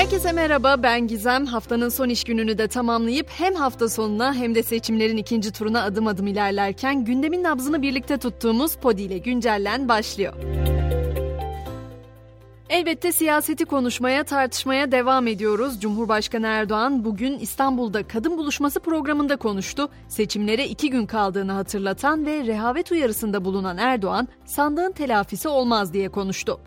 Herkese merhaba ben Gizem. Haftanın son iş gününü de tamamlayıp hem hafta sonuna hem de seçimlerin ikinci turuna adım adım ilerlerken gündemin nabzını birlikte tuttuğumuz Podi ile güncellen başlıyor. Elbette siyaseti konuşmaya, tartışmaya devam ediyoruz. Cumhurbaşkanı Erdoğan bugün İstanbul'da kadın buluşması programında konuştu. Seçimlere iki gün kaldığını hatırlatan ve rehavet uyarısında bulunan Erdoğan, sandığın telafisi olmaz diye konuştu.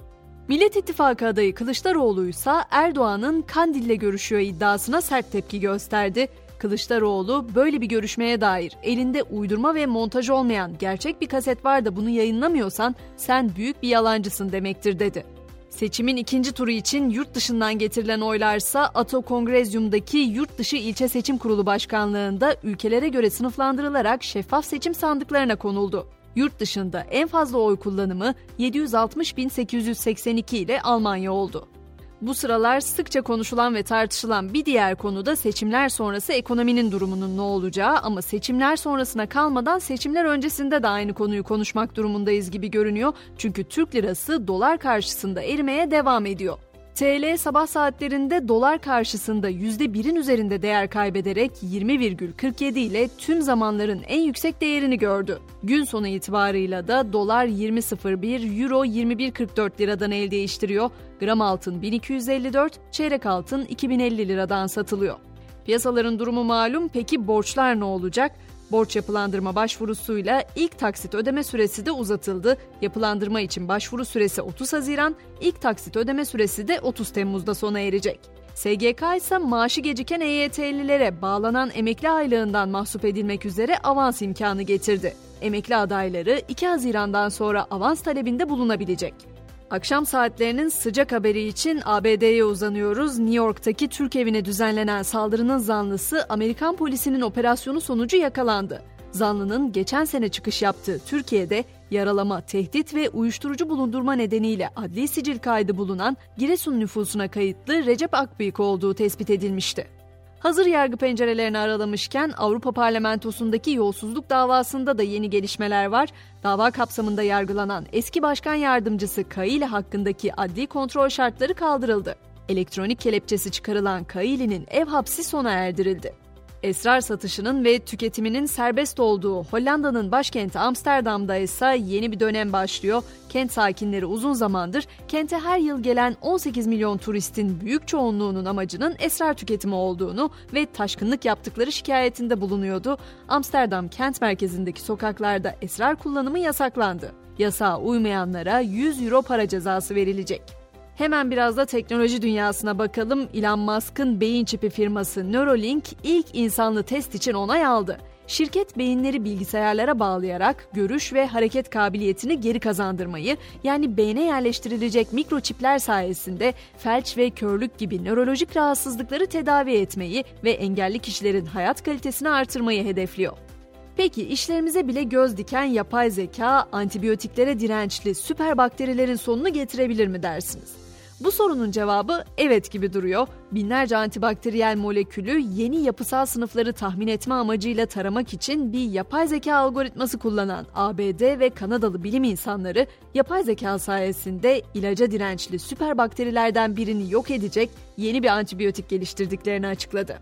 Millet İttifakı adayı Kılıçdaroğlu ise Erdoğan'ın Kandil'le görüşüyor iddiasına sert tepki gösterdi. Kılıçdaroğlu böyle bir görüşmeye dair elinde uydurma ve montaj olmayan gerçek bir kaset var da bunu yayınlamıyorsan sen büyük bir yalancısın demektir dedi. Seçimin ikinci turu için yurt dışından getirilen oylarsa Ato Kongrezyum'daki Yurt Dışı İlçe Seçim Kurulu Başkanlığı'nda ülkelere göre sınıflandırılarak şeffaf seçim sandıklarına konuldu. Yurt dışında en fazla oy kullanımı 760.882 ile Almanya oldu. Bu sıralar sıkça konuşulan ve tartışılan bir diğer konu da seçimler sonrası ekonominin durumunun ne olacağı ama seçimler sonrasına kalmadan seçimler öncesinde de aynı konuyu konuşmak durumundayız gibi görünüyor. Çünkü Türk lirası dolar karşısında erimeye devam ediyor. TL sabah saatlerinde dolar karşısında %1'in üzerinde değer kaybederek 20,47 ile tüm zamanların en yüksek değerini gördü. Gün sonu itibarıyla da dolar 20.01, euro 21.44 liradan el değiştiriyor. Gram altın 1254, çeyrek altın 2050 liradan satılıyor. Piyasaların durumu malum peki borçlar ne olacak? Borç yapılandırma başvurusuyla ilk taksit ödeme süresi de uzatıldı. Yapılandırma için başvuru süresi 30 Haziran, ilk taksit ödeme süresi de 30 Temmuz'da sona erecek. SGK ise maaşı geciken EYT'lilere bağlanan emekli aylığından mahsup edilmek üzere avans imkanı getirdi. Emekli adayları 2 Haziran'dan sonra avans talebinde bulunabilecek. Akşam saatlerinin sıcak haberi için ABD'ye uzanıyoruz. New York'taki Türk evine düzenlenen saldırının zanlısı Amerikan polisinin operasyonu sonucu yakalandı. Zanlının geçen sene çıkış yaptığı Türkiye'de yaralama, tehdit ve uyuşturucu bulundurma nedeniyle adli sicil kaydı bulunan Giresun nüfusuna kayıtlı Recep Akbıyık olduğu tespit edilmişti. Hazır yargı pencerelerini aralamışken Avrupa Parlamentosu'ndaki yolsuzluk davasında da yeni gelişmeler var. Dava kapsamında yargılanan eski başkan yardımcısı Kaili hakkındaki adli kontrol şartları kaldırıldı. Elektronik kelepçesi çıkarılan Kaili'nin ev hapsi sona erdirildi. Esrar satışının ve tüketiminin serbest olduğu Hollanda'nın başkenti Amsterdam'da ise yeni bir dönem başlıyor. Kent sakinleri uzun zamandır kente her yıl gelen 18 milyon turistin büyük çoğunluğunun amacının esrar tüketimi olduğunu ve taşkınlık yaptıkları şikayetinde bulunuyordu. Amsterdam kent merkezindeki sokaklarda esrar kullanımı yasaklandı. Yasağa uymayanlara 100 euro para cezası verilecek. Hemen biraz da teknoloji dünyasına bakalım. Elon Musk'ın beyin çipi firması Neuralink ilk insanlı test için onay aldı. Şirket beyinleri bilgisayarlara bağlayarak görüş ve hareket kabiliyetini geri kazandırmayı yani beyne yerleştirilecek mikroçipler sayesinde felç ve körlük gibi nörolojik rahatsızlıkları tedavi etmeyi ve engelli kişilerin hayat kalitesini artırmayı hedefliyor. Peki işlerimize bile göz diken yapay zeka antibiyotiklere dirençli süper bakterilerin sonunu getirebilir mi dersiniz? Bu sorunun cevabı evet gibi duruyor. Binlerce antibakteriyel molekülü yeni yapısal sınıfları tahmin etme amacıyla taramak için bir yapay zeka algoritması kullanan ABD ve Kanadalı bilim insanları yapay zeka sayesinde ilaca dirençli süper bakterilerden birini yok edecek yeni bir antibiyotik geliştirdiklerini açıkladı.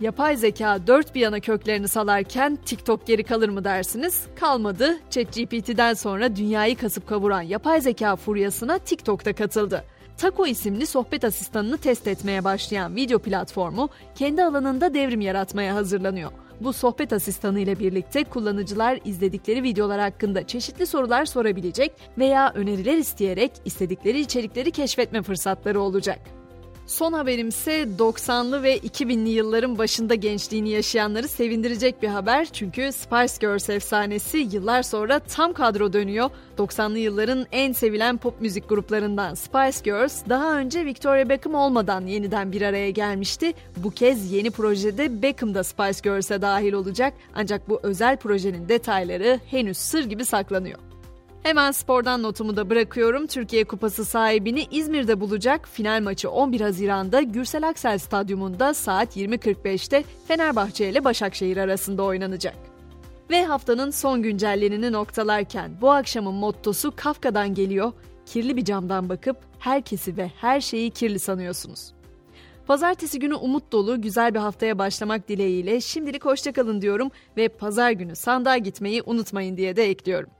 Yapay zeka dört bir yana köklerini salarken TikTok geri kalır mı dersiniz? Kalmadı. ChatGPT'den sonra dünyayı kasıp kavuran yapay zeka furyasına TikTok'ta katıldı. Taco isimli sohbet asistanını test etmeye başlayan video platformu kendi alanında devrim yaratmaya hazırlanıyor. Bu sohbet asistanı ile birlikte kullanıcılar izledikleri videolar hakkında çeşitli sorular sorabilecek veya öneriler isteyerek istedikleri içerikleri keşfetme fırsatları olacak. Son haberimse 90'lı ve 2000'li yılların başında gençliğini yaşayanları sevindirecek bir haber. Çünkü Spice Girls efsanesi yıllar sonra tam kadro dönüyor. 90'lı yılların en sevilen pop müzik gruplarından Spice Girls daha önce Victoria Beckham olmadan yeniden bir araya gelmişti. Bu kez yeni projede Beckham da Spice Girls'e dahil olacak. Ancak bu özel projenin detayları henüz sır gibi saklanıyor. Hemen spordan notumu da bırakıyorum. Türkiye Kupası sahibini İzmir'de bulacak. Final maçı 11 Haziran'da Gürsel Aksel Stadyumunda saat 20.45'te Fenerbahçe ile Başakşehir arasında oynanacak. Ve haftanın son güncellenini noktalarken bu akşamın mottosu Kafka'dan geliyor. Kirli bir camdan bakıp herkesi ve her şeyi kirli sanıyorsunuz. Pazartesi günü umut dolu güzel bir haftaya başlamak dileğiyle şimdilik hoşçakalın diyorum ve pazar günü sandığa gitmeyi unutmayın diye de ekliyorum.